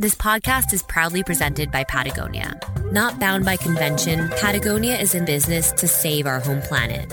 This podcast is proudly presented by Patagonia. Not bound by convention, Patagonia is in business to save our home planet.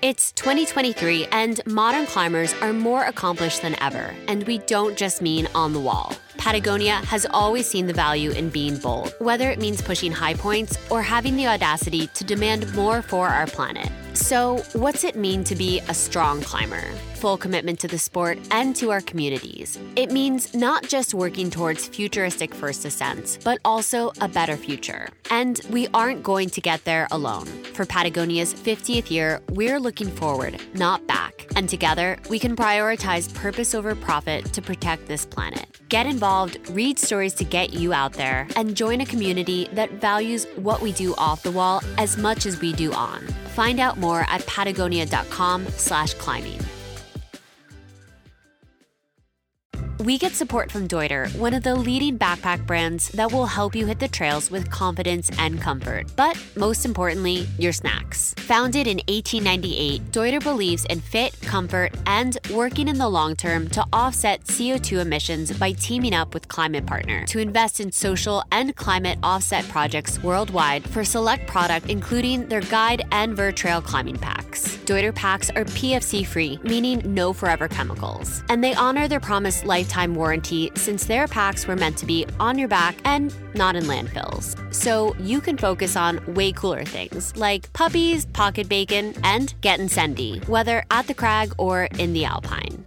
It's 2023, and modern climbers are more accomplished than ever, and we don't just mean on the wall. Patagonia has always seen the value in being bold, whether it means pushing high points or having the audacity to demand more for our planet. So, what's it mean to be a strong climber? Full commitment to the sport and to our communities. It means not just working towards futuristic first ascents, but also a better future. And we aren't going to get there alone. For Patagonia's 50th year, we're looking forward, not back. And together, we can prioritize purpose over profit to protect this planet. Get involved, read stories to get you out there, and join a community that values what we do off the wall as much as we do on. Find out more at patagonia.com slash climbing. We get support from Deuter, one of the leading backpack brands that will help you hit the trails with confidence and comfort. But most importantly, your snacks. Founded in 1898, Deuter believes in fit, comfort, and working in the long term to offset CO2 emissions by teaming up with Climate Partner to invest in social and climate offset projects worldwide for select product, including their guide and Vertrail climbing packs. Deuter packs are PFC free, meaning no forever chemicals, and they honor their promised lifetime warranty since their packs were meant to be on your back and not in landfills. So you can focus on way cooler things like puppies, pocket bacon, and getting sendy, whether at the crag or in the alpine.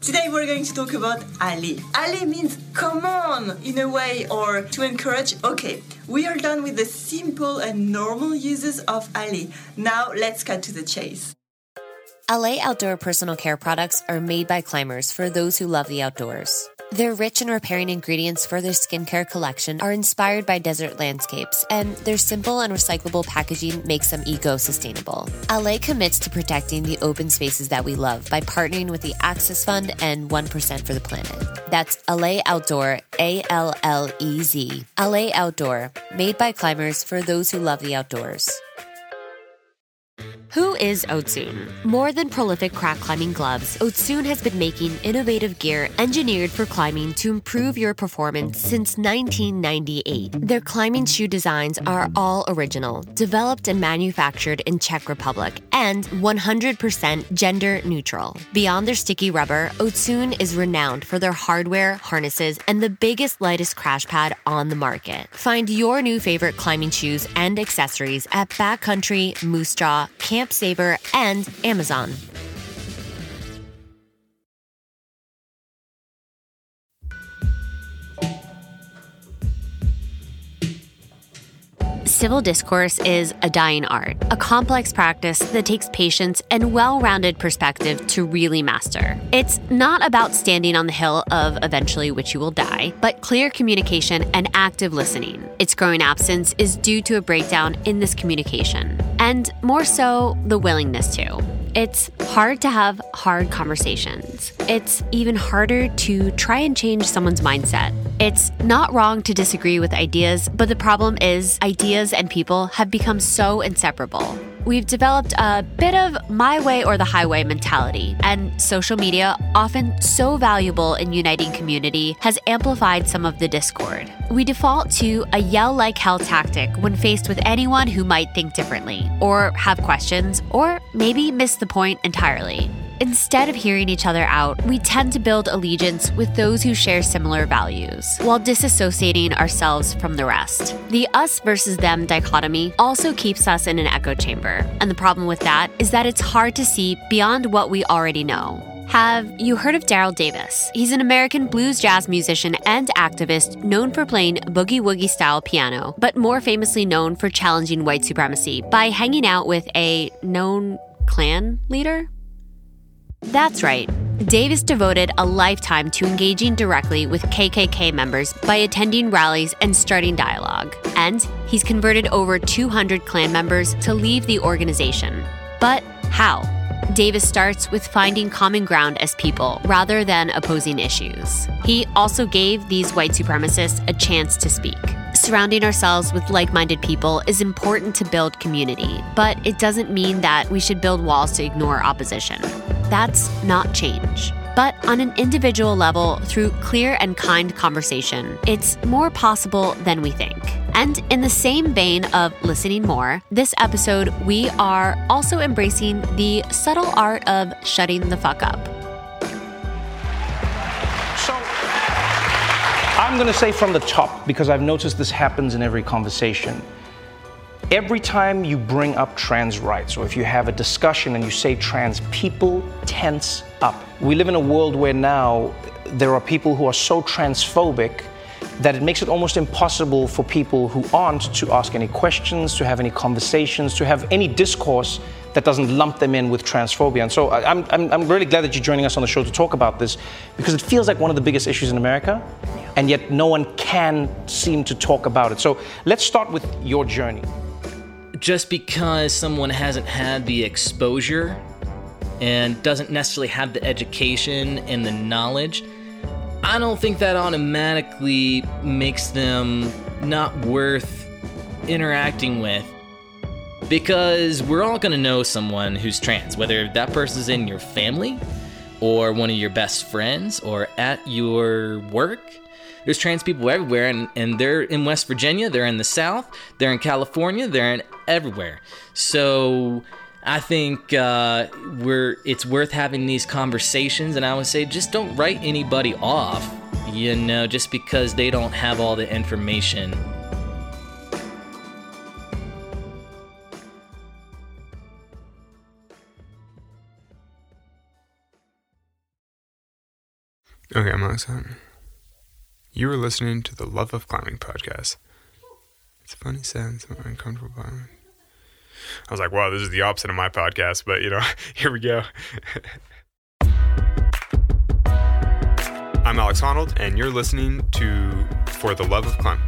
Today we're going to talk about Allez. Allez means come on in a way or to encourage. Okay, we are done with the simple and normal uses of Allez. Now let's cut to the chase. Allez Outdoor personal care products are made by climbers for those who love the outdoors. Their rich and repairing ingredients for their skincare collection are inspired by desert landscapes, and their simple and recyclable packaging makes them eco sustainable. Allez commits to protecting the open spaces that we love by partnering with the Access Fund and 1% for the Planet. That's Allez Outdoor, A L L E Z. Allez Outdoor, made by climbers for those who love the outdoors. Who is Ocún? More than prolific crack climbing gloves, Ocún has been making innovative gear engineered for climbing to improve your performance since 1998. Their climbing shoe designs are all original, developed and manufactured in Czech Republic, and 100% gender neutral. Beyond their sticky rubber, Ocún is renowned for their hardware, harnesses, and the biggest, lightest crash pad on the market. Find your new favorite climbing shoes and accessories at Backcountry, Moose Jaw, Camp Saver, and Amazon. Civil discourse is a dying art, a complex practice that takes patience and well rounded perspective to really master. It's not about standing on the hill of eventually which you will die, but clear communication and active listening. Its growing absence is due to a breakdown in this communication, and more so, the willingness to. It's hard to have hard conversations. It's even harder to try and change someone's mindset. It's not wrong to disagree with ideas, but the problem is ideas and people have become so inseparable. We've developed a bit of my way or the highway mentality, and social media, often so valuable in uniting community, has amplified some of the discord. We default to a yell like hell tactic when faced with anyone who might think differently, or have questions, or maybe miss the point entirely. Instead of hearing each other out, we tend to build allegiance with those who share similar values, while disassociating ourselves from the rest. The us versus them dichotomy also keeps us in an echo chamber, and the problem with that is that it's hard to see beyond what we already know. Have you heard of Daryl Davis? He's an American blues jazz musician and activist known for playing boogie woogie style piano, but more famously known for challenging white supremacy by hanging out with a known Klan leader? That's right. Davis devoted a lifetime to engaging directly with KKK members by attending rallies and starting dialogue. And he's converted over 200 Klan members to leave the organization. But how? Davis starts with finding common ground as people rather than opposing issues. He also gave these white supremacists a chance to speak. Surrounding ourselves with like minded people is important to build community, but it doesn't mean that we should build walls to ignore opposition. That's not change. But on an individual level, through clear and kind conversation, it's more possible than we think. And in the same vein of listening more, this episode, we are also embracing the subtle art of shutting the fuck up. I'm going to say from the top, because I've noticed this happens in every conversation. Every time you bring up trans rights, or if you have a discussion and you say trans, people tense up. We live in a world where now there are people who are so transphobic that it makes it almost impossible for people who aren't to ask any questions, to have any conversations, to have any discourse that doesn't lump them in with transphobia. And so I'm, I'm, I'm really glad that you're joining us on the show to talk about this because it feels like one of the biggest issues in America, and yet no one can seem to talk about it. So let's start with your journey. Just because someone hasn't had the exposure and doesn't necessarily have the education and the knowledge, I don't think that automatically makes them not worth interacting with. Because we're all gonna know someone who's trans, whether that person's in your family, or one of your best friends, or at your work. There's trans people everywhere, and, and they're in West Virginia, they're in the South, they're in California, they're in everywhere. So I think uh, we're it's worth having these conversations, and I would say just don't write anybody off, you know, just because they don't have all the information. Okay, I'm outside. You were listening to the Love of Climbing podcast. It's funny, sad, so uncomfortable. I was like, wow, this is the opposite of my podcast, but you know, here we go. I'm Alex Honnold, and you're listening to For the Love of Climb.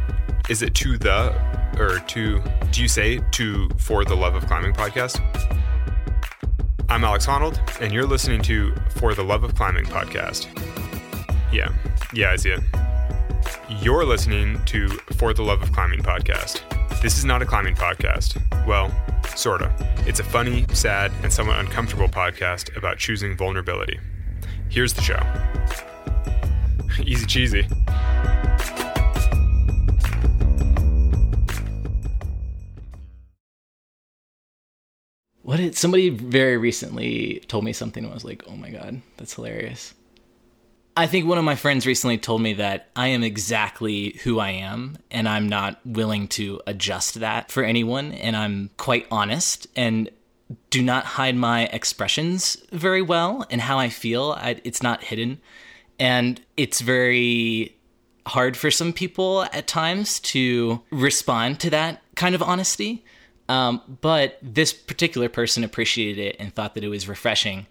Is it to the, or to, do you say to For the Love of Climbing podcast? I'm Alex Honnold, and you're listening to For the Love of Climbing podcast. Yeah, yeah, I see it. You're listening to For the Love of Climbing podcast. This is not a climbing podcast. Well, sorta. It's a funny, sad, and somewhat uncomfortable podcast about choosing vulnerability. Here's the show. Easy cheesy. What did somebody very recently told me something and I was like, oh my god, that's hilarious. I think one of my friends recently told me that I am exactly who I am and I'm not willing to adjust that for anyone and I'm quite honest and do not hide my expressions very well and how I feel. I, it's not hidden and it's very hard for some people at times to respond to that kind of honesty. Um, but this particular person appreciated it and thought that it was refreshing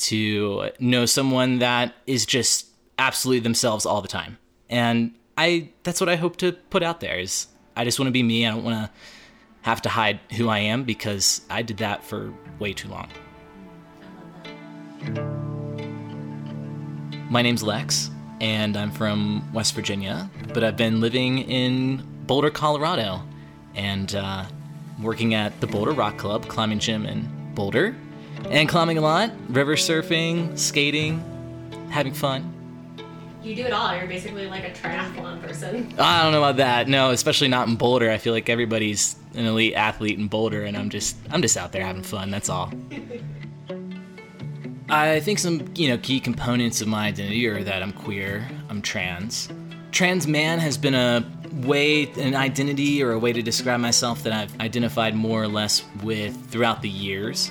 to know someone that is just absolutely themselves all the time. And I that's what I hope to put out there is I just want to be me. I don't want to have to hide who I am because I did that for way too long. My name's Lex and I'm from West Virginia, but I've been living in Boulder, Colorado and uh, working at the Boulder Rock Club, climbing gym in Boulder, and climbing a lot, river surfing, skating, having fun. You do it all. You're basically like a triathlon person. I don't know about that. No, especially not in Boulder. I feel like everybody's an elite athlete in Boulder, and I'm just I'm just out there having fun. That's all. I think some you know key components of my identity are that I'm queer, I'm trans. Trans man has been a way, an identity or a way to describe myself that I've identified more or less with throughout the years.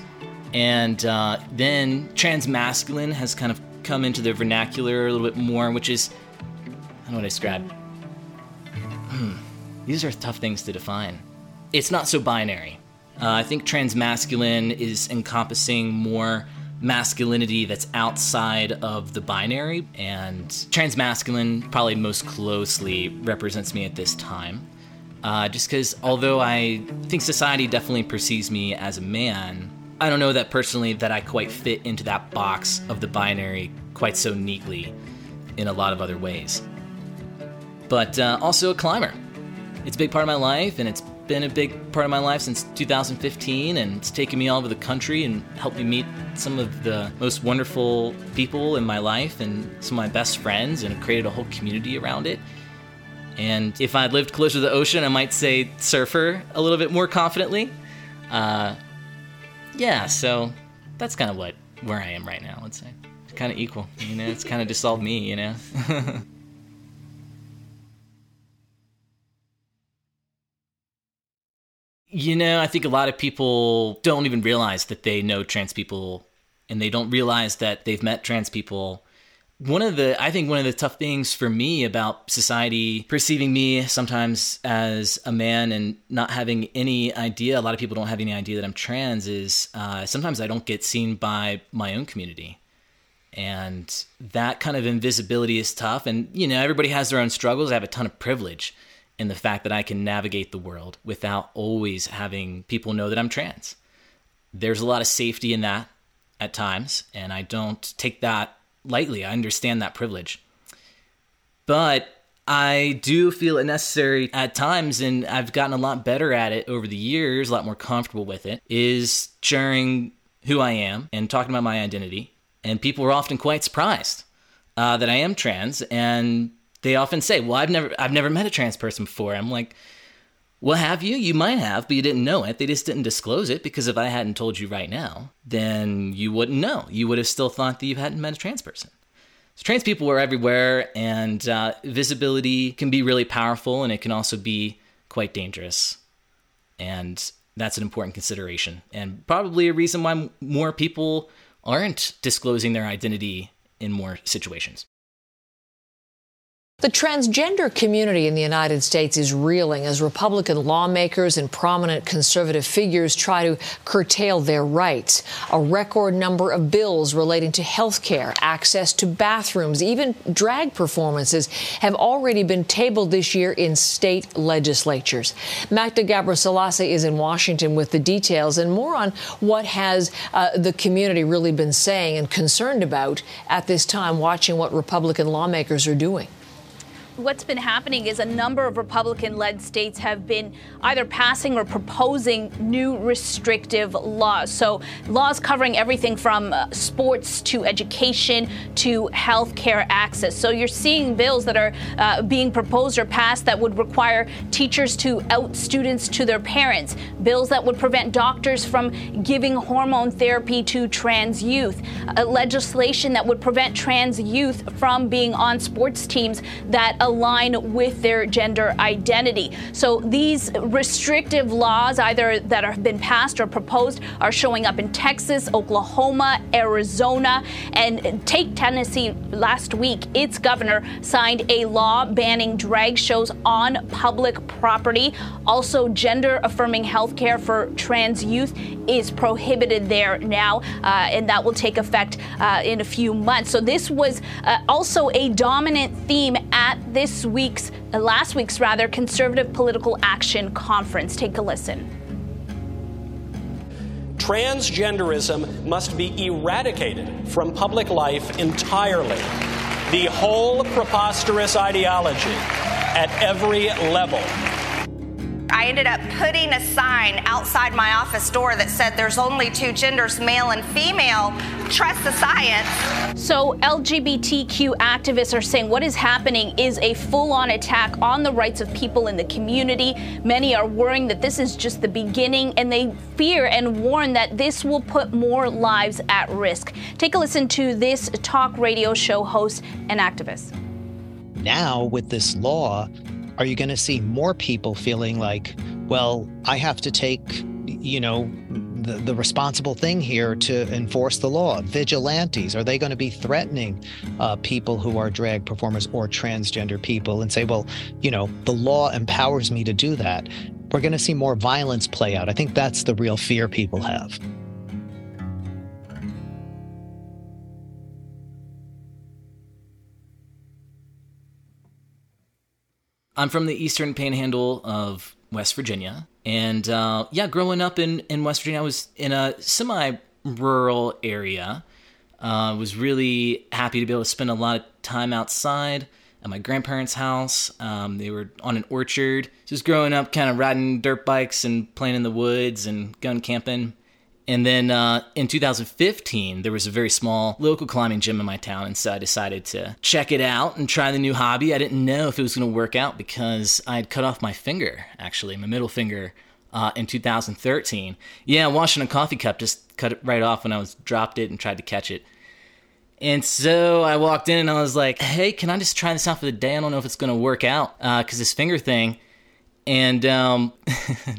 And uh, then trans masculine has kind of come into the vernacular a little bit more, which is, I don't know what I describe? Hmm, these are tough things to define. It's not so binary. Uh, I think transmasculine is encompassing more masculinity that's outside of the binary, and transmasculine probably most closely represents me at this time. Uh, just because, although I think society definitely perceives me as a man, I don't know that personally that I quite fit into that box of the binary quite so neatly in a lot of other ways. But uh, also a climber. it's a big part of my life, and it's been a big part of my life since 2015, and it's taken me all over the country and helped me meet some of the most wonderful people in my life and some of my best friends, and created a whole community around it. And if I'd lived closer to the ocean, I might say surfer a little bit more confidently. Uh, yeah, so that's kind of what where I am right now. Let's say it's kind of equal. You know, it's kind of just all me. You know. you know, I think a lot of people don't even realize that they know trans people, and they don't realize that they've met trans people one of the i think one of the tough things for me about society perceiving me sometimes as a man and not having any idea a lot of people don't have any idea that i'm trans is uh, sometimes i don't get seen by my own community. And that kind of invisibility is tough. And you know everybody has their own struggles. I have a ton of privilege in the fact that i can navigate the world without always having people know that i'm trans. There's a lot of safety in that at times. And i don't take that lightly. I understand that privilege. But I do feel it necessary at times, and I've gotten a lot better at it over the years, a lot more comfortable with it, is sharing who I am and talking about my identity. And people are often quite surprised uh, that I am trans, and they often say, "Well, I've never, I've never met a trans person before." I'm like, well, have you? You might have, but you didn't know it. They just didn't disclose it because if I hadn't told you right now, then you wouldn't know. You would have still thought that you hadn't met a trans person. So, trans people are everywhere, and uh, visibility can be really powerful, and it can also be quite dangerous. And that's an important consideration, and probably a reason why more people aren't disclosing their identity in more situations. The transgender community in the United States is reeling as Republican lawmakers and prominent conservative figures try to curtail their rights. A record number of bills relating to health care, access to bathrooms, even drag performances have already been tabled this year in state legislatures. Magda Gabriselassie is in Washington with the details and more on what has uh, the community really been saying and concerned about at this time, watching what Republican lawmakers are doing what's been happening is a number of Republican led states have been either passing or proposing new restrictive laws. So, laws covering everything from uh, sports to education to health care access. So, you're seeing bills that are uh, being proposed or passed that would require teachers to out students to their parents, bills that would prevent doctors from giving hormone therapy to trans youth, uh, legislation that would prevent trans youth from being on sports teams that align with their gender identity. So these restrictive laws, either that have been passed or proposed, are showing up in Texas, Oklahoma, Arizona, and take Tennessee last week. Its governor signed a law banning drag shows on public property. Also, gender affirming health care for trans youth is prohibited there now, uh, and that will take effect uh, in a few months. So, this was uh, also a dominant theme at this week's, uh, last week's rather, Conservative Political Action Conference. Take a listen. Transgenderism must be eradicated from public life entirely. The whole preposterous ideology at every level I ended up putting a sign outside my office door that said there's only two genders, male and female. Trust the science. So, LGBTQ activists are saying what is happening is a full on attack on the rights of people in the community. Many are worrying that this is just the beginning, and they fear and warn that this will put more lives at risk. Take a listen to this talk radio show host and activist. Now, with this law, are you going to see more people feeling like, well, I have to take, you know, the, the responsible thing here to enforce the law? Vigilantes, are they going to be threatening uh, people who are drag performers or transgender people and say, well, you know, the law empowers me to do that? We're going to see more violence play out. I think that's the real fear people have. I'm from the eastern panhandle of West Virginia. And uh, yeah, growing up in, in West Virginia, I was in a semi rural area. Uh, was really happy to be able to spend a lot of time outside. at my grandparents' house. Um, they were on an orchard. Just growing up, kind of riding dirt bikes and playing in the woods and gun camping. And then uh, in 2015, there was a very small local climbing gym in my town, and so I decided to check it out and try the new hobby. I didn't know if it was going to work out because I had cut off my finger, actually, my middle finger, uh, in 2013. Yeah, washing a coffee cup, just cut it right off when I was dropped it and tried to catch it. And so I walked in and I was like, "Hey, can I just try this out for the day? I don't know if it's going to work out because uh, this finger thing." And um,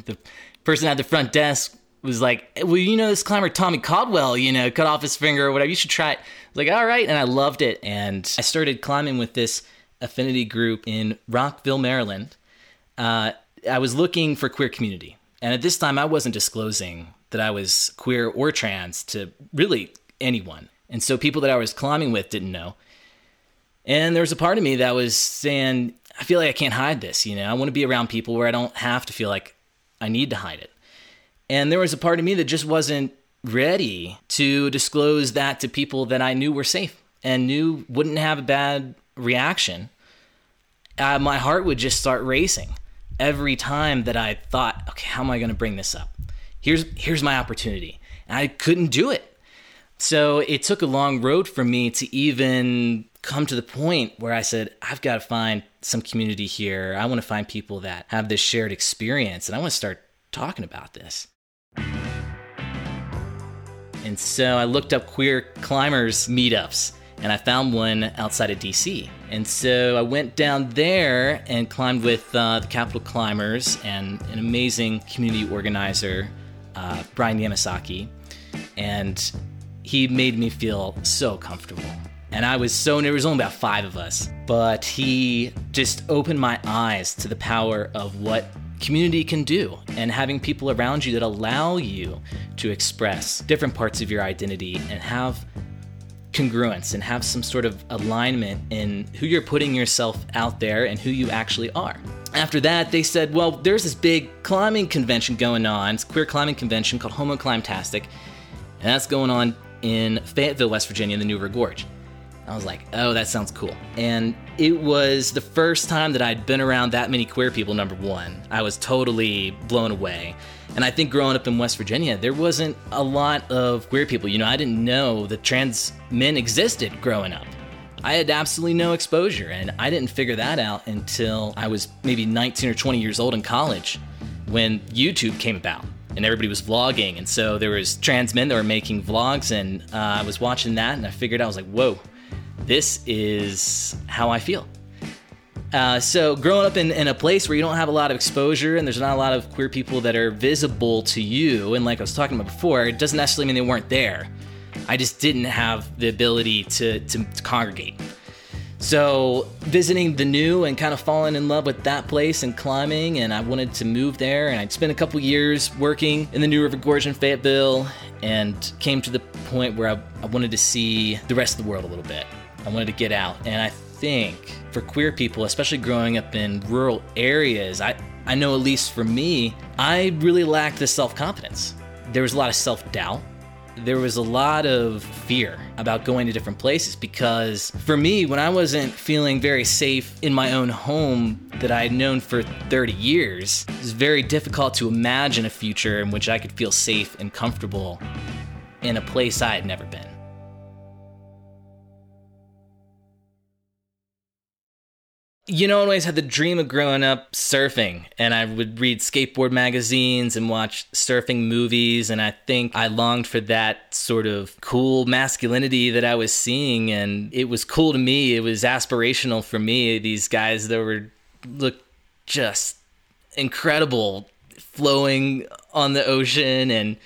the person at the front desk was like, well, you know, this climber Tommy Caldwell, you know, cut off his finger or whatever. You should try it. I was like, all right, and I loved it. And I started climbing with this affinity group in Rockville, Maryland. Uh, I was looking for queer community, and at this time, I wasn't disclosing that I was queer or trans to really anyone. And so people that I was climbing with didn't know. And there was a part of me that was saying, I feel like I can't hide this. You know, I want to be around people where I don't have to feel like I need to hide it. And there was a part of me that just wasn't ready to disclose that to people that I knew were safe and knew wouldn't have a bad reaction. Uh, my heart would just start racing every time that I thought, okay, how am I going to bring this up? Here's here's my opportunity. And I couldn't do it. So it took a long road for me to even come to the point where I said, I've got to find some community here. I want to find people that have this shared experience and I want to start talking about this. And so I looked up queer climbers meetups and I found one outside of DC. And so I went down there and climbed with uh, the Capital Climbers and an amazing community organizer, uh, Brian Yamasaki. And he made me feel so comfortable. And I was so, was only about five of us, but he just opened my eyes to the power of what community can do and having people around you that allow you to express different parts of your identity and have congruence and have some sort of alignment in who you're putting yourself out there and who you actually are. After that, they said, well, there's this big climbing convention going on. It's a queer climbing convention called Homo Climbtastic, and that's going on in Fayetteville, West Virginia, in the New River Gorge. I was like, oh, that sounds cool. And it was the first time that I'd been around that many queer people, number one. I was totally blown away. And I think growing up in West Virginia, there wasn't a lot of queer people. You know, I didn't know that trans men existed growing up. I had absolutely no exposure, and I didn't figure that out until I was maybe 19 or 20 years old in college when YouTube came about and everybody was vlogging and so there was trans men that were making vlogs and uh, i was watching that and i figured i was like whoa this is how I feel. Uh, so, growing up in, in a place where you don't have a lot of exposure and there's not a lot of queer people that are visible to you, and like I was talking about before, it doesn't necessarily mean they weren't there. I just didn't have the ability to, to, to congregate. So, visiting the new and kind of falling in love with that place and climbing, and I wanted to move there. And I'd spent a couple years working in the New River Gorge in Fayetteville, and came to the point where I, I wanted to see the rest of the world a little bit. I wanted to get out. And I think for queer people, especially growing up in rural areas, I, I know at least for me, I really lacked the self confidence. There was a lot of self doubt. There was a lot of fear about going to different places because for me, when I wasn't feeling very safe in my own home that I had known for 30 years, it was very difficult to imagine a future in which I could feel safe and comfortable in a place I had never been. You know, I always had the dream of growing up surfing, and I would read skateboard magazines and watch surfing movies, and I think I longed for that sort of cool masculinity that I was seeing, and it was cool to me. It was aspirational for me. These guys that were look just incredible, flowing on the ocean, and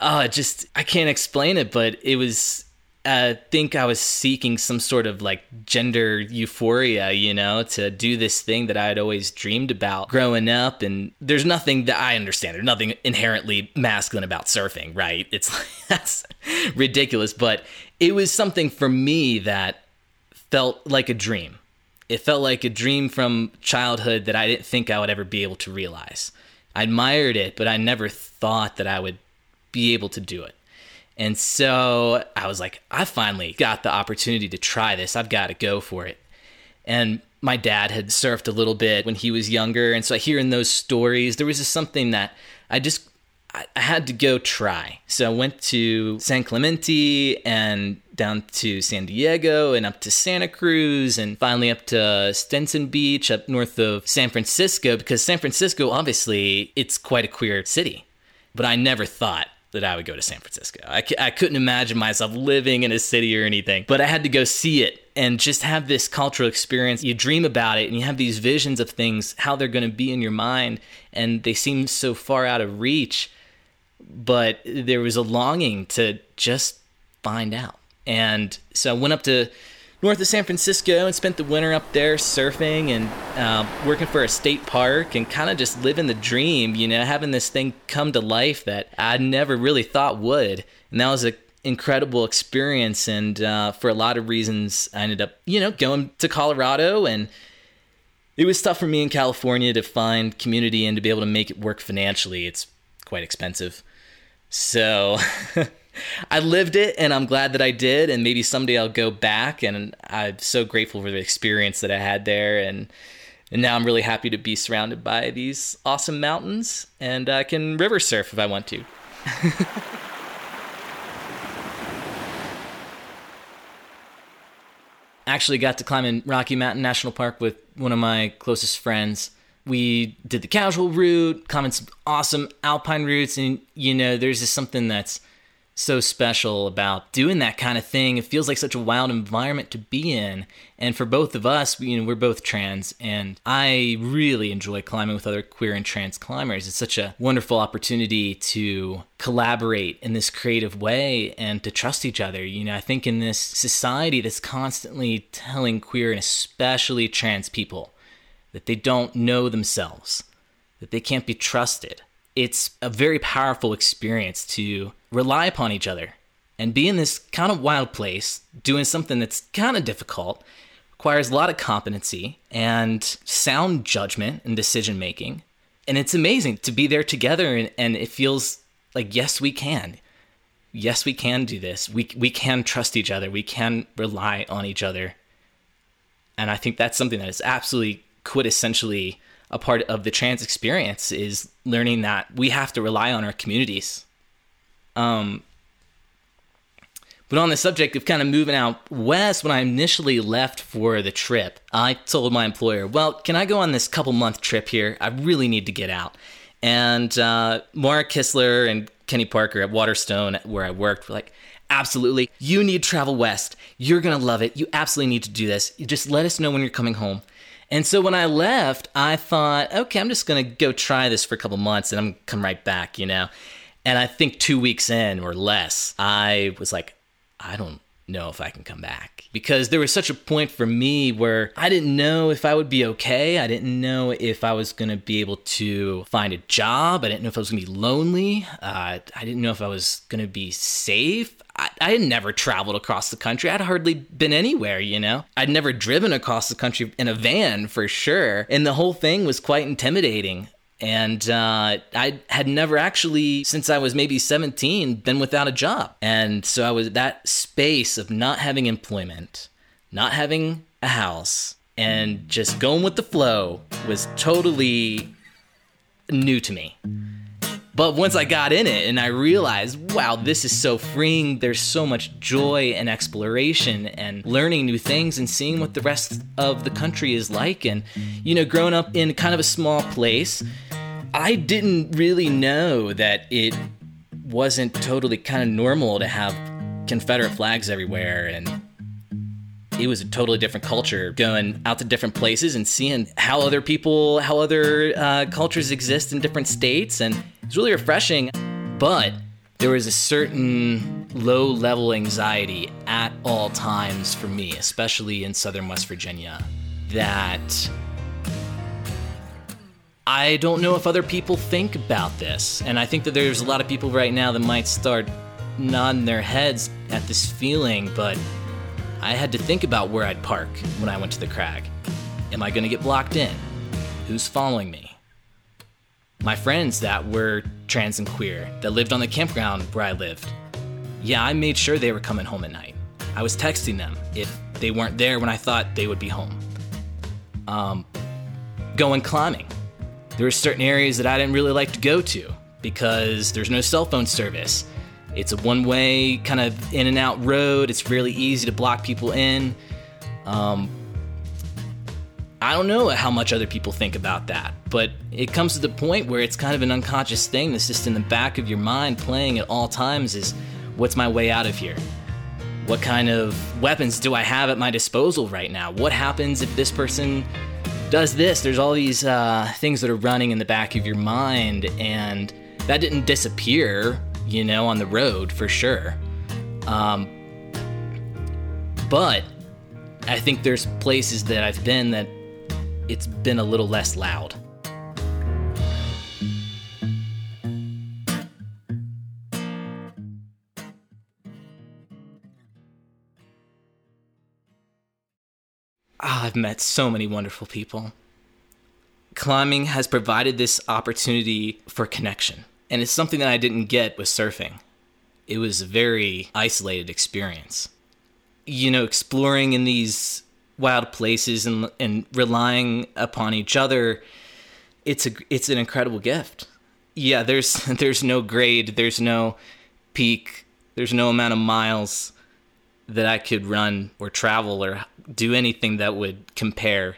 oh, just I can't explain it, but it was uh, think I was seeking some sort of like gender euphoria, you know, to do this thing that I had always dreamed about growing up. And there's nothing that I understand. There's nothing inherently masculine about surfing, right? It's that's ridiculous. But it was something for me that felt like a dream. It felt like a dream from childhood that I didn't think I would ever be able to realize. I admired it, but I never thought that I would be able to do it. And so I was like, I finally got the opportunity to try this. I've got to go for it. And my dad had surfed a little bit when he was younger. And so hearing those stories, there was just something that I just, I had to go try. So I went to San Clemente and down to San Diego and up to Santa Cruz and finally up to Stinson Beach up north of San Francisco because San Francisco, obviously, it's quite a queer city. But I never thought that I would go to San Francisco. I, I couldn't imagine myself living in a city or anything, but I had to go see it and just have this cultural experience. You dream about it and you have these visions of things, how they're going to be in your mind, and they seem so far out of reach. But there was a longing to just find out. And so I went up to north of San Francisco and spent the winter up there surfing and uh, working for a state park and kind of just living the dream, you know, having this thing come to life that I never really thought would. And that was an incredible experience. And uh, for a lot of reasons, I ended up, you know, going to Colorado and it was tough for me in California to find community and to be able to make it work financially. It's quite expensive. So I lived it and I'm glad that I did. And maybe someday I'll go back. And I'm so grateful for the experience that I had there. And, and now I'm really happy to be surrounded by these awesome mountains and I can river surf if I want to. Actually, got to climb in Rocky Mountain National Park with one of my closest friends we did the casual route, climbing some awesome alpine routes, and you know, there's just something that's so special about doing that kind of thing. It feels like such a wild environment to be in. And for both of us, you know, we're both trans, and I really enjoy climbing with other queer and trans climbers. It's such a wonderful opportunity to collaborate in this creative way and to trust each other. You know, I think in this society that's constantly telling queer and especially trans people that they don't know themselves, that they can't be trusted. It's a very powerful experience to rely upon each other and be in this kind of wild place doing something that's kind of difficult requires a lot of competency and sound judgment and decision making and it's amazing to be there together and, and it feels like yes we can. Yes we can do this. We, we can trust each other. We can rely on each other. And i think that's something that is absolutely quintessentially a part of the trans experience is learning that we have to rely on our communities um, but on the subject of kind of moving out west, when I initially left for the trip, I told my employer, well, can I go on this couple month trip here? I really need to get out. And uh, Mark Kistler and Kenny Parker at Waterstone, where I worked, were like, absolutely, you need to travel west. You're going to love it. You absolutely need to do this. You just let us know when you're coming home. And so when I left, I thought, okay, I'm just going to go try this for a couple months and I'm going to come right back, you know? And I think two weeks in or less, I was like, I don't know if I can come back. Because there was such a point for me where I didn't know if I would be okay. I didn't know if I was going to be able to find a job. I didn't know if I was going to be lonely. Uh, I didn't know if I was going to be safe. I, I had never traveled across the country. I'd hardly been anywhere, you know? I'd never driven across the country in a van for sure. And the whole thing was quite intimidating. And uh, I had never actually, since I was maybe 17, been without a job. And so I was that space of not having employment, not having a house, and just going with the flow was totally new to me. But once I got in it and I realized, wow, this is so freeing. There's so much joy and exploration and learning new things and seeing what the rest of the country is like. And, you know, growing up in kind of a small place, I didn't really know that it wasn't totally kind of normal to have Confederate flags everywhere and it was a totally different culture going out to different places and seeing how other people how other uh, cultures exist in different states and it's really refreshing. But there was a certain low level anxiety at all times for me especially in southern west virginia that I don't know if other people think about this. And I think that there's a lot of people right now that might start nodding their heads at this feeling, but I had to think about where I'd park when I went to the crag. Am I going to get blocked in? Who's following me? My friends that were trans and queer that lived on the campground where I lived. Yeah, I made sure they were coming home at night. I was texting them if they weren't there when I thought they would be home. um, going climbing. There were certain areas that I didn't really like to go to because there's no cell phone service. It's a one way kind of in and out road. It's really easy to block people in. Um, I don't know how much other people think about that, but it comes to the point where it's kind of an unconscious thing that's just in the back of your mind playing at all times is what's my way out of here? What kind of weapons do I have at my disposal right now? What happens if this person does this? There's all these uh, things that are running in the back of your mind, and that didn't disappear, you know, on the road for sure. Um, but I think there's places that I've been that it's been a little less loud. I've met so many wonderful people. Climbing has provided this opportunity for connection, and it's something that I didn't get with surfing. It was a very isolated experience. You know, exploring in these wild places and and relying upon each other, it's a it's an incredible gift. Yeah, there's there's no grade, there's no peak, there's no amount of miles that I could run or travel or do anything that would compare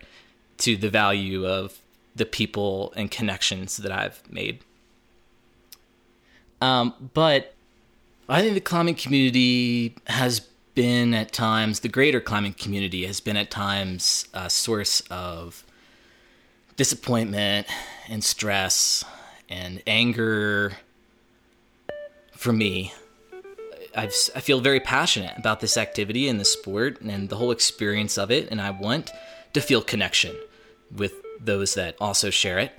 to the value of the people and connections that I've made. Um, but I think the climbing community has been at times, the greater climbing community has been at times a source of disappointment and stress and anger for me I've, I feel very passionate about this activity and the sport and the whole experience of it, and I want to feel connection with those that also share it.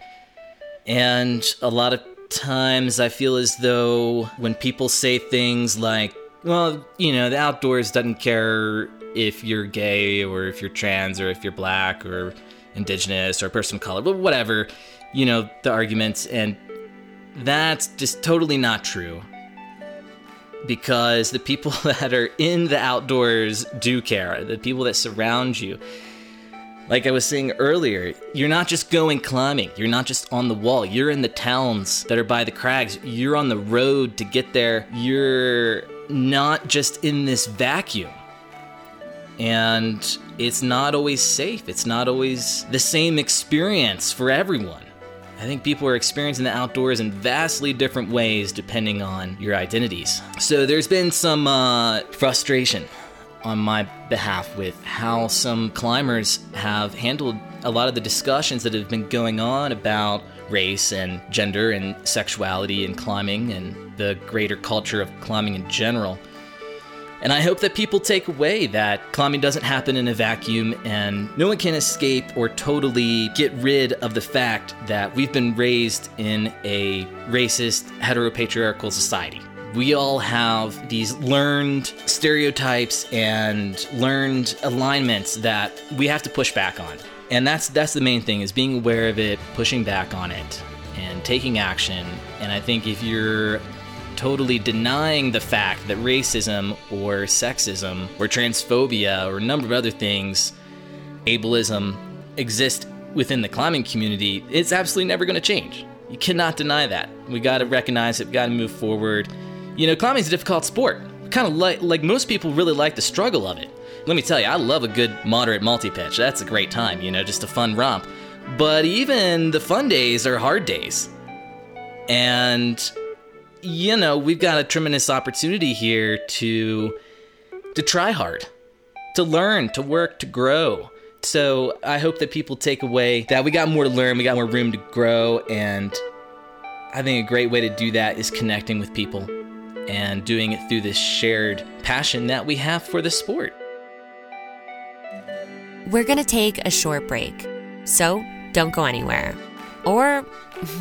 And a lot of times I feel as though when people say things like, well, you know, the outdoors doesn't care if you're gay or if you're trans or if you're black or indigenous or a person of color, whatever, you know, the arguments. And that's just totally not true because the people that are in the outdoors do care. The people that surround you. Like I was saying earlier, you're not just going climbing. You're not just on the wall. You're in the towns that are by the crags. You're on the road to get there. You're not just in this vacuum. And it's not always safe. It's not always the same experience for everyone. I think people are experiencing the outdoors in vastly different ways depending on your identities. So there's been some uh, frustration on my behalf with how some climbers have handled a lot of the discussions that have been going on about race and gender and sexuality and climbing and the greater culture of climbing in general. And I hope that people take away that climbing doesn't happen in a vacuum and no one can escape or totally get rid of the fact that we've been raised in a racist, heteropatriarchal society. We all have these learned stereotypes and learned alignments that we have to push back on. And that's that's the main thing is being aware of it, pushing back on it, and taking action. And I think if you're totally denying the fact that racism or sexism or transphobia or a number of other things, ableism, exist within the climbing community, it's absolutely never going to change. You cannot deny that. We got to recognize it. We got to move forward. You know, climbing is a difficult sport. Kind of like like most people really like the struggle of it. Let me tell you, I love a good moderate multi pitch. That's a great time. You know, just a fun romp. But even the fun days are hard days. And you know, we've got a tremendous opportunity here to to try hard, to learn, to work, to grow. So I hope that people take away that we got more to learn, we got more room to grow, and I think a great way to do that is connecting with people and doing it through this shared passion that we have for the sport. We're going to take a short break, so don't go anywhere. Or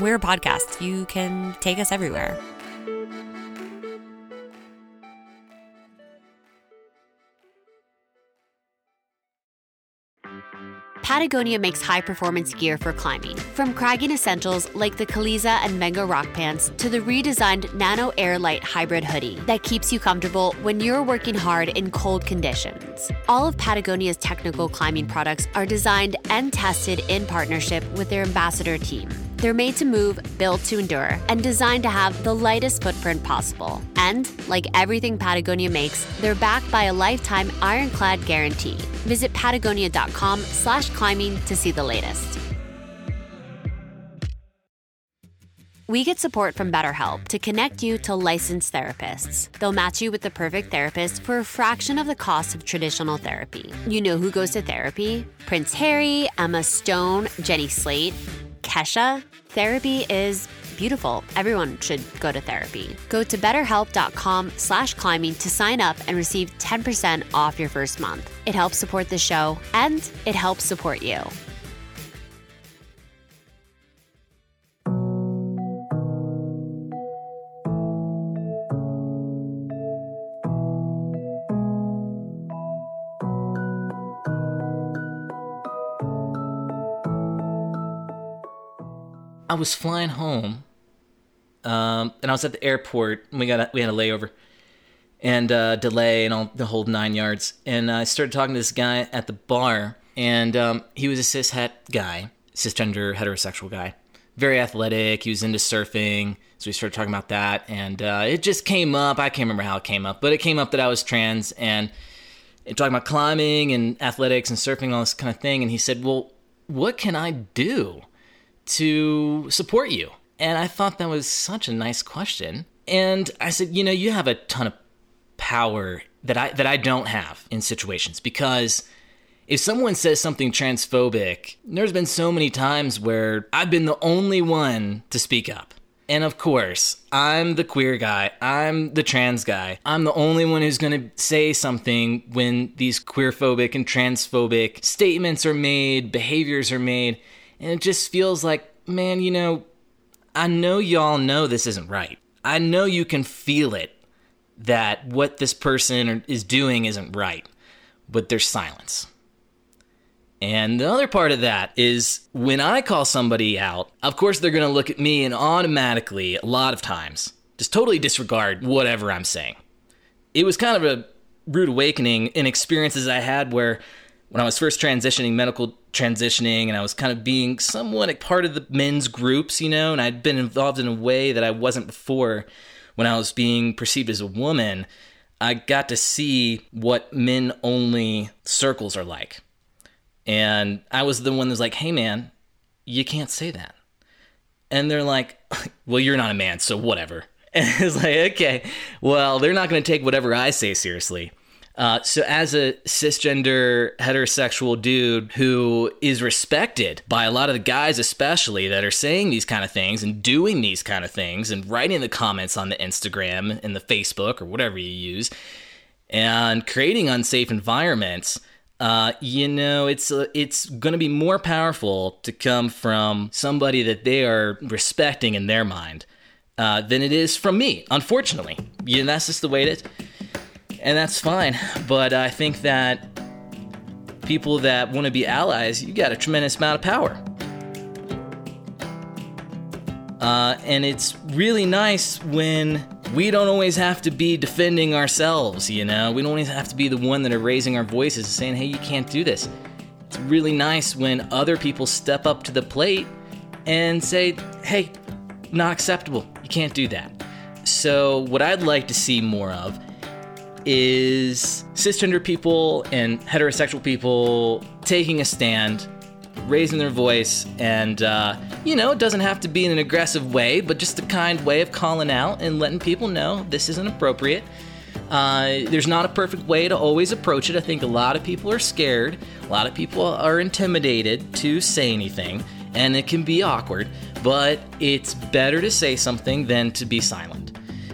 we're a podcast, you can take us everywhere. Patagonia makes high performance gear for climbing. From cragging essentials like the Caliza and Mango Rock Pants to the redesigned Nano Air Light Hybrid Hoodie that keeps you comfortable when you're working hard in cold conditions. All of Patagonia's technical climbing products are designed and tested in partnership with their ambassador team. They're made to move, built to endure, and designed to have the lightest footprint possible. And, like everything Patagonia makes, they're backed by a lifetime ironclad guarantee. Visit patagonia.com slash climbing to see the latest. We get support from BetterHelp to connect you to licensed therapists. They'll match you with the perfect therapist for a fraction of the cost of traditional therapy. You know who goes to therapy? Prince Harry, Emma Stone, Jenny Slate. Kesha, therapy is beautiful. Everyone should go to therapy. Go to betterhelp.com slash climbing to sign up and receive 10% off your first month. It helps support the show and it helps support you. I was flying home, um, and I was at the airport. And we got a, we had a layover and uh, delay and all the whole nine yards. And I started talking to this guy at the bar, and um, he was a cis guy, cisgender heterosexual guy, very athletic. He was into surfing, so we started talking about that, and uh, it just came up. I can't remember how it came up, but it came up that I was trans and. and talking about climbing and athletics and surfing, all this kind of thing. And he said, Well, what can I do to support you? And I thought that was such a nice question. And I said, you know, you have a ton of power that I that I don't have in situations because if someone says something transphobic, there's been so many times where I've been the only one to speak up. And of course, I'm the queer guy, I'm the trans guy. I'm the only one who's going to say something when these queerphobic and transphobic statements are made, behaviors are made. And it just feels like, man, you know, I know y'all know this isn't right. I know you can feel it that what this person is doing isn't right, but there's silence. And the other part of that is when I call somebody out, of course they're going to look at me and automatically, a lot of times, just totally disregard whatever I'm saying. It was kind of a rude awakening in experiences I had where when I was first transitioning, medical transitioning, and I was kind of being somewhat a part of the men's groups, you know, and I'd been involved in a way that I wasn't before when I was being perceived as a woman. I got to see what men only circles are like. And I was the one that was like, hey, man, you can't say that. And they're like, well, you're not a man, so whatever. And it's like, okay, well, they're not going to take whatever I say seriously. Uh, so, as a cisgender heterosexual dude who is respected by a lot of the guys, especially that are saying these kind of things and doing these kind of things and writing the comments on the Instagram and the Facebook or whatever you use and creating unsafe environments, uh, you know, it's uh, it's going to be more powerful to come from somebody that they are respecting in their mind uh, than it is from me. Unfortunately, you know, that's just the way it is, and that's fine. But I think that people that want to be allies, you got a tremendous amount of power. Uh, and it's really nice when we don't always have to be defending ourselves, you know? We don't always have to be the one that are raising our voices and saying, hey, you can't do this. It's really nice when other people step up to the plate and say, hey, not acceptable. You can't do that. So, what I'd like to see more of is cisgender people and heterosexual people taking a stand raising their voice, and uh, you know, it doesn't have to be in an aggressive way, but just a kind way of calling out and letting people know this isn't appropriate. Uh, there's not a perfect way to always approach it. I think a lot of people are scared, a lot of people are intimidated to say anything, and it can be awkward, but it's better to say something than to be silent.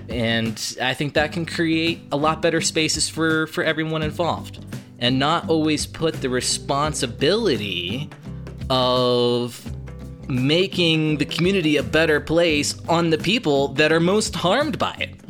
And I think that can create a lot better spaces for, for everyone involved and not always put the responsibility of making the community a better place on the people that are most harmed by it.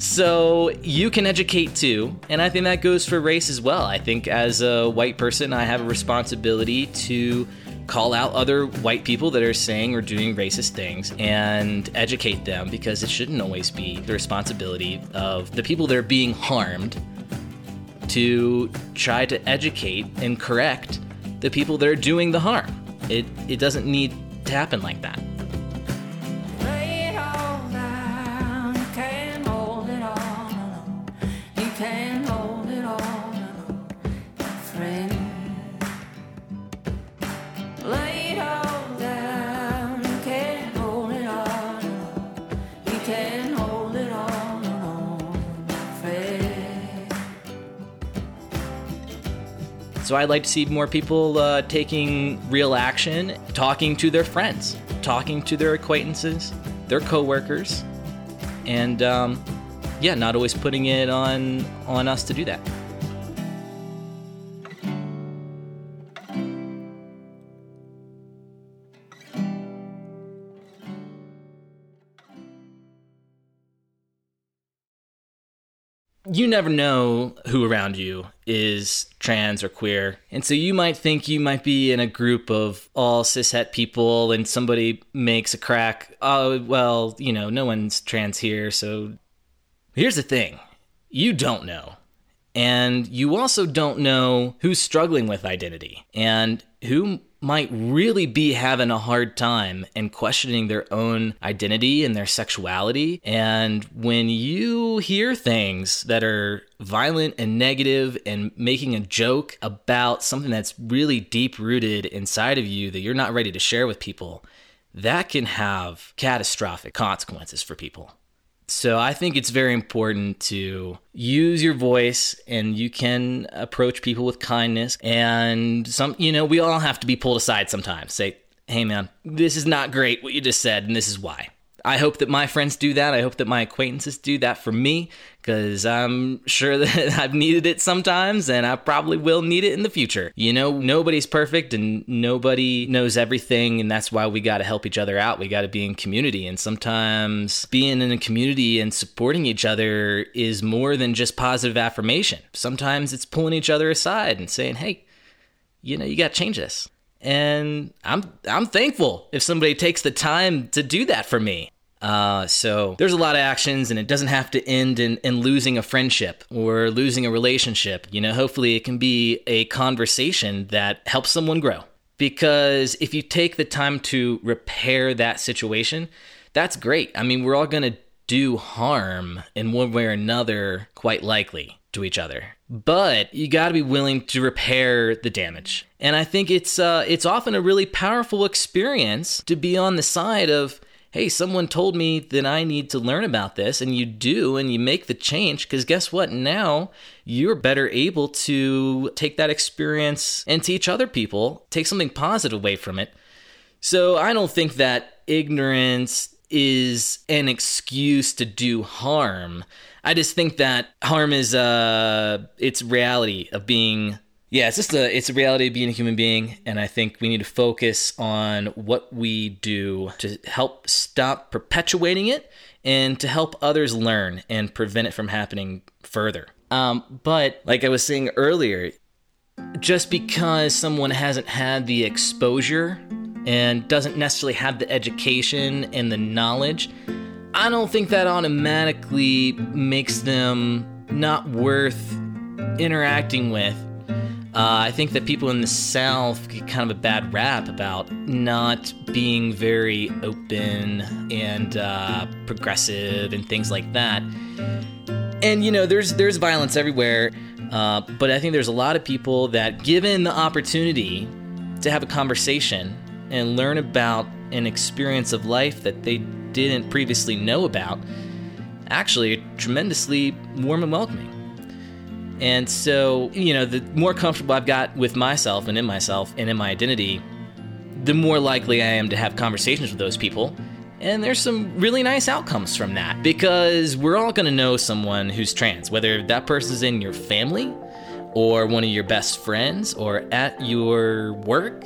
So you can educate too, and I think that goes for race as well. I think as a white person, I have a responsibility to call out other white people that are saying or doing racist things and educate them because it shouldn't always be the responsibility of the people that are being harmed to try to educate and correct the people that are doing the harm. It, it doesn't need to happen like that. So I'd like to see more people uh, taking real action, talking to their friends, talking to their acquaintances, their coworkers, and um, yeah, not always putting it on on us to do that. You never know who around you is trans or queer. And so you might think you might be in a group of all cishet people and somebody makes a crack. Oh, well, you know, no one's trans here. So here's the thing you don't know. And you also don't know who's struggling with identity and who might really be having a hard time and questioning their own identity and their sexuality. And when you hear things that are violent and negative and making a joke about something that's really deep rooted inside of you that you're not ready to share with people, that can have catastrophic consequences for people. So I think it's very important to use your voice and you can approach people with kindness and some you know, we all have to be pulled aside sometimes. Say, "Hey man, this is not great what you just said and this is why." I hope that my friends do that. I hope that my acquaintances do that for me because I'm sure that I've needed it sometimes and I probably will need it in the future. You know, nobody's perfect and nobody knows everything, and that's why we got to help each other out. We got to be in community, and sometimes being in a community and supporting each other is more than just positive affirmation. Sometimes it's pulling each other aside and saying, hey, you know, you got to change this and I'm I'm thankful if somebody takes the time to do that for me. Uh, so there's a lot of actions, and it doesn't have to end in, in losing a friendship or losing a relationship. You know, hopefully it can be a conversation that helps someone grow. Because if you take the time to repair that situation, that's great. I mean, we're all to do harm in one way or another, quite likely, to each other but you got to be willing to repair the damage. And I think it's uh, it's often a really powerful experience to be on the side of hey, someone told me that I need to learn about this, and you do, and you make the change, because guess what? Now you're better able to take that experience and teach other people, take something positive away from it. So I don't think that ignorance is an excuse to do harm. I just think that harm is uh it's reality of being yeah, it's just a it's a reality of being a human being, and I think we need to focus on what we do to help stop perpetuating it and to help others learn and prevent it from happening further. Um, but like I was saying earlier, just because someone hasn't had the exposure and doesn't necessarily have the education and the knowledge I don't think that automatically makes them not worth interacting with. Uh, I think that people in the South get kind of a bad rap about not being very open and uh, progressive and things like that. And you know, there's there's violence everywhere, uh, but I think there's a lot of people that, given the opportunity to have a conversation and learn about an experience of life that they didn't previously know about, actually tremendously warm and welcoming. And so, you know, the more comfortable I've got with myself and in myself and in my identity, the more likely I am to have conversations with those people. And there's some really nice outcomes from that because we're all going to know someone who's trans, whether that person's in your family or one of your best friends or at your work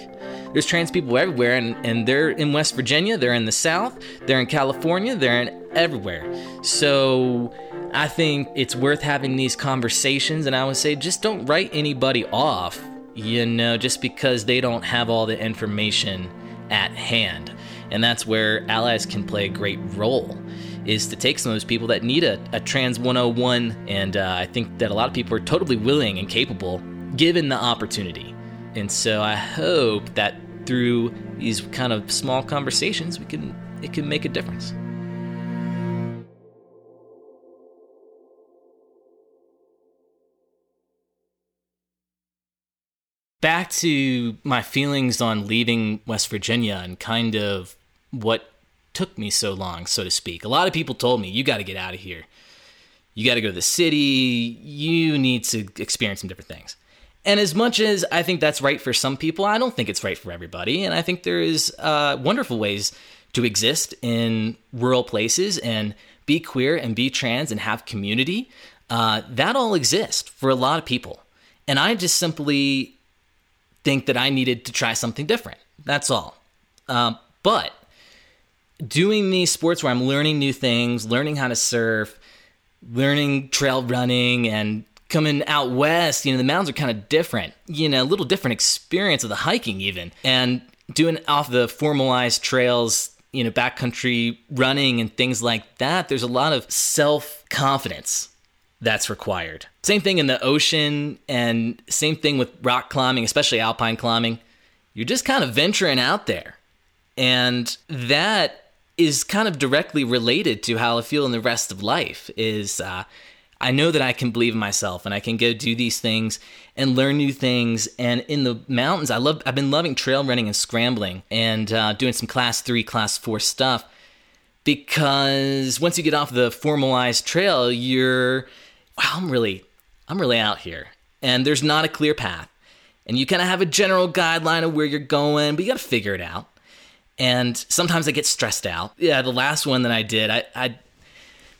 there's trans people everywhere, and, and they're in West Virginia, they're in the South, they're in California, they're in everywhere. So I think it's worth having these conversations, and I would say just don't write anybody off, you know, just because they don't have all the information at hand. And that's where allies can play a great role is to take some of those people that need a, a trans 101 and uh, i think that a lot of people are totally willing and capable given the opportunity and so i hope that through these kind of small conversations we can it can make a difference back to my feelings on leaving West Virginia and kind of what took me so long, so to speak. A lot of people told me, you got to get out of here. You got to go to the city. You need to experience some different things. And as much as I think that's right for some people, I don't think it's right for everybody. And I think there is uh, wonderful ways to exist in rural places and be queer and be trans and have community. Uh, that all exists for a lot of people. And I just simply think that I needed to try something different. That's all. Um, but doing these sports where I'm learning new things, learning how to surf, learning trail running, and coming out west, you know, the mountains are kind of different, you know, a little different experience of the hiking, even. And doing off the formalized trails, you know, backcountry running and things like that, there's a lot of self confidence that's required. Same thing in the ocean, and same thing with rock climbing, especially alpine climbing. You're just kind of venturing out there. And that is kind of directly related to how I feel in the rest of life is uh, I know that I can believe in myself and I can go do these things and learn new things. And in the mountains, I love I've been loving trail running and scrambling and uh, doing some class three, class four stuff because once you get off the formalized trail, you're wow, I'm really I'm really out here, and there's not a clear path. And you kind of have a general guideline of where you're going, but you got to figure it out and sometimes I get stressed out. Yeah, the last one that I did, I, I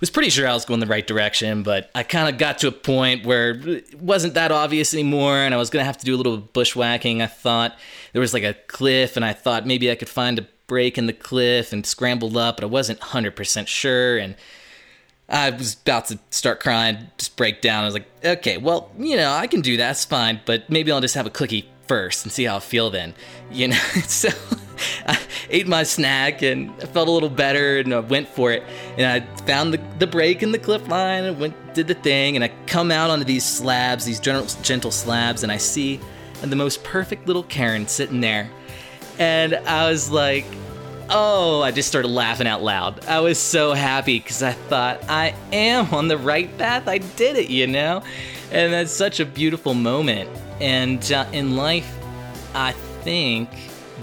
was pretty sure I was going the right direction, but I kind of got to a point where it wasn't that obvious anymore, and I was gonna have to do a little bushwhacking. I thought there was like a cliff, and I thought maybe I could find a break in the cliff and scramble up, but I wasn't 100% sure, and I was about to start crying, just break down. I was like, okay, well, you know, I can do that, it's fine, but maybe I'll just have a cookie first and see how I feel then, you know? so I ate my snack and I felt a little better and I went for it. And I found the, the break in the cliff line and went, did the thing. And I come out onto these slabs, these gentle, gentle slabs, and I see the most perfect little cairn sitting there. And I was like, oh, I just started laughing out loud. I was so happy because I thought, I am on the right path. I did it, you know? And that's such a beautiful moment. And uh, in life, I think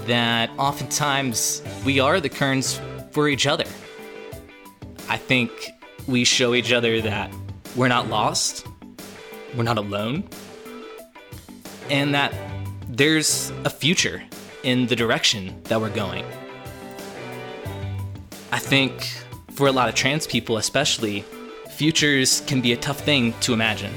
that oftentimes we are the cairns for each other. I think we show each other that we're not lost, we're not alone, and that there's a future in the direction that we're going. I think for a lot of trans people, especially, futures can be a tough thing to imagine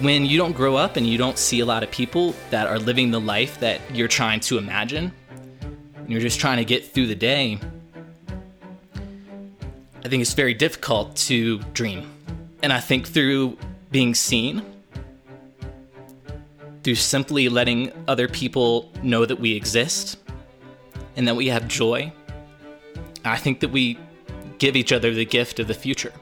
when you don't grow up and you don't see a lot of people that are living the life that you're trying to imagine, and you're just trying to get through the day, I think it's very difficult to dream. And I think through being seen, through simply letting other people know that we exist and that we have joy, I think that we give each other the gift of the future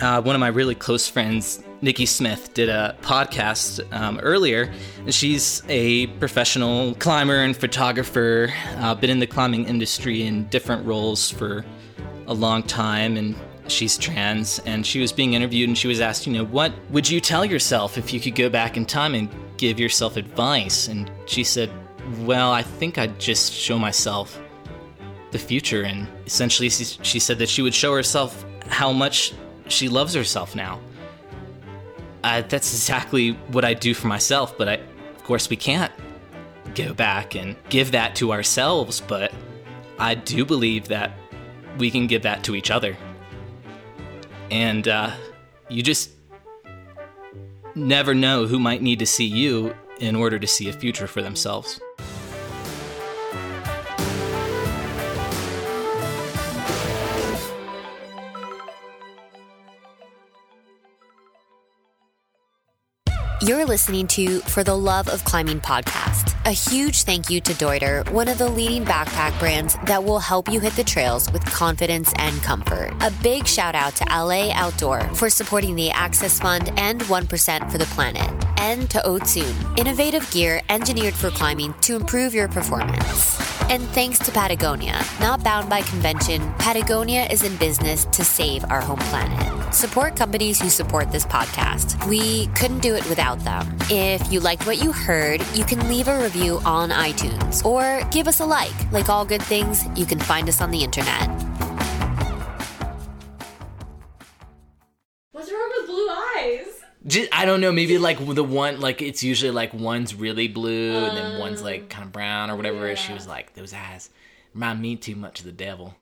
uh, one of my really close friends, Nikki Smith, did a podcast um, earlier. She's a professional climber and photographer, uh, been in the climbing industry in different roles for a long time, and she's trans. And she was being interviewed, and she was asked, you know, what would you tell yourself if you could go back in time and give yourself advice? And she said, well, I think I'd just show myself the future. And essentially, she said that she would show herself how much she loves herself now. Uh, that's exactly what I do for myself, but I, of course, we can't go back and give that to ourselves, but I do believe that we can give that to each other. And uh, you just never know who might need to see you in order to see a future for themselves. You're listening to For the Love of Climbing podcast. A huge thank you to Deuter, one of the leading backpack brands that will help you hit the trails with confidence and comfort. A big shout out to Allez Outdoor for supporting the Access Fund and 1% for the planet. And to Ocún, innovative gear engineered for climbing to improve your performance. And thanks to Patagonia, not bound by convention, Patagonia is in business to save our home planet. Support companies who support this podcast. We couldn't do it without them. If you liked what you heard, you can leave a review on iTunes or give us a like. Like all good things, you can find us on the internet. Just, I don't know. Maybe like the one, like it's usually like one's really blue and then one's um, like kind of brown or whatever. She was like, those eyes remind me too much of the devil.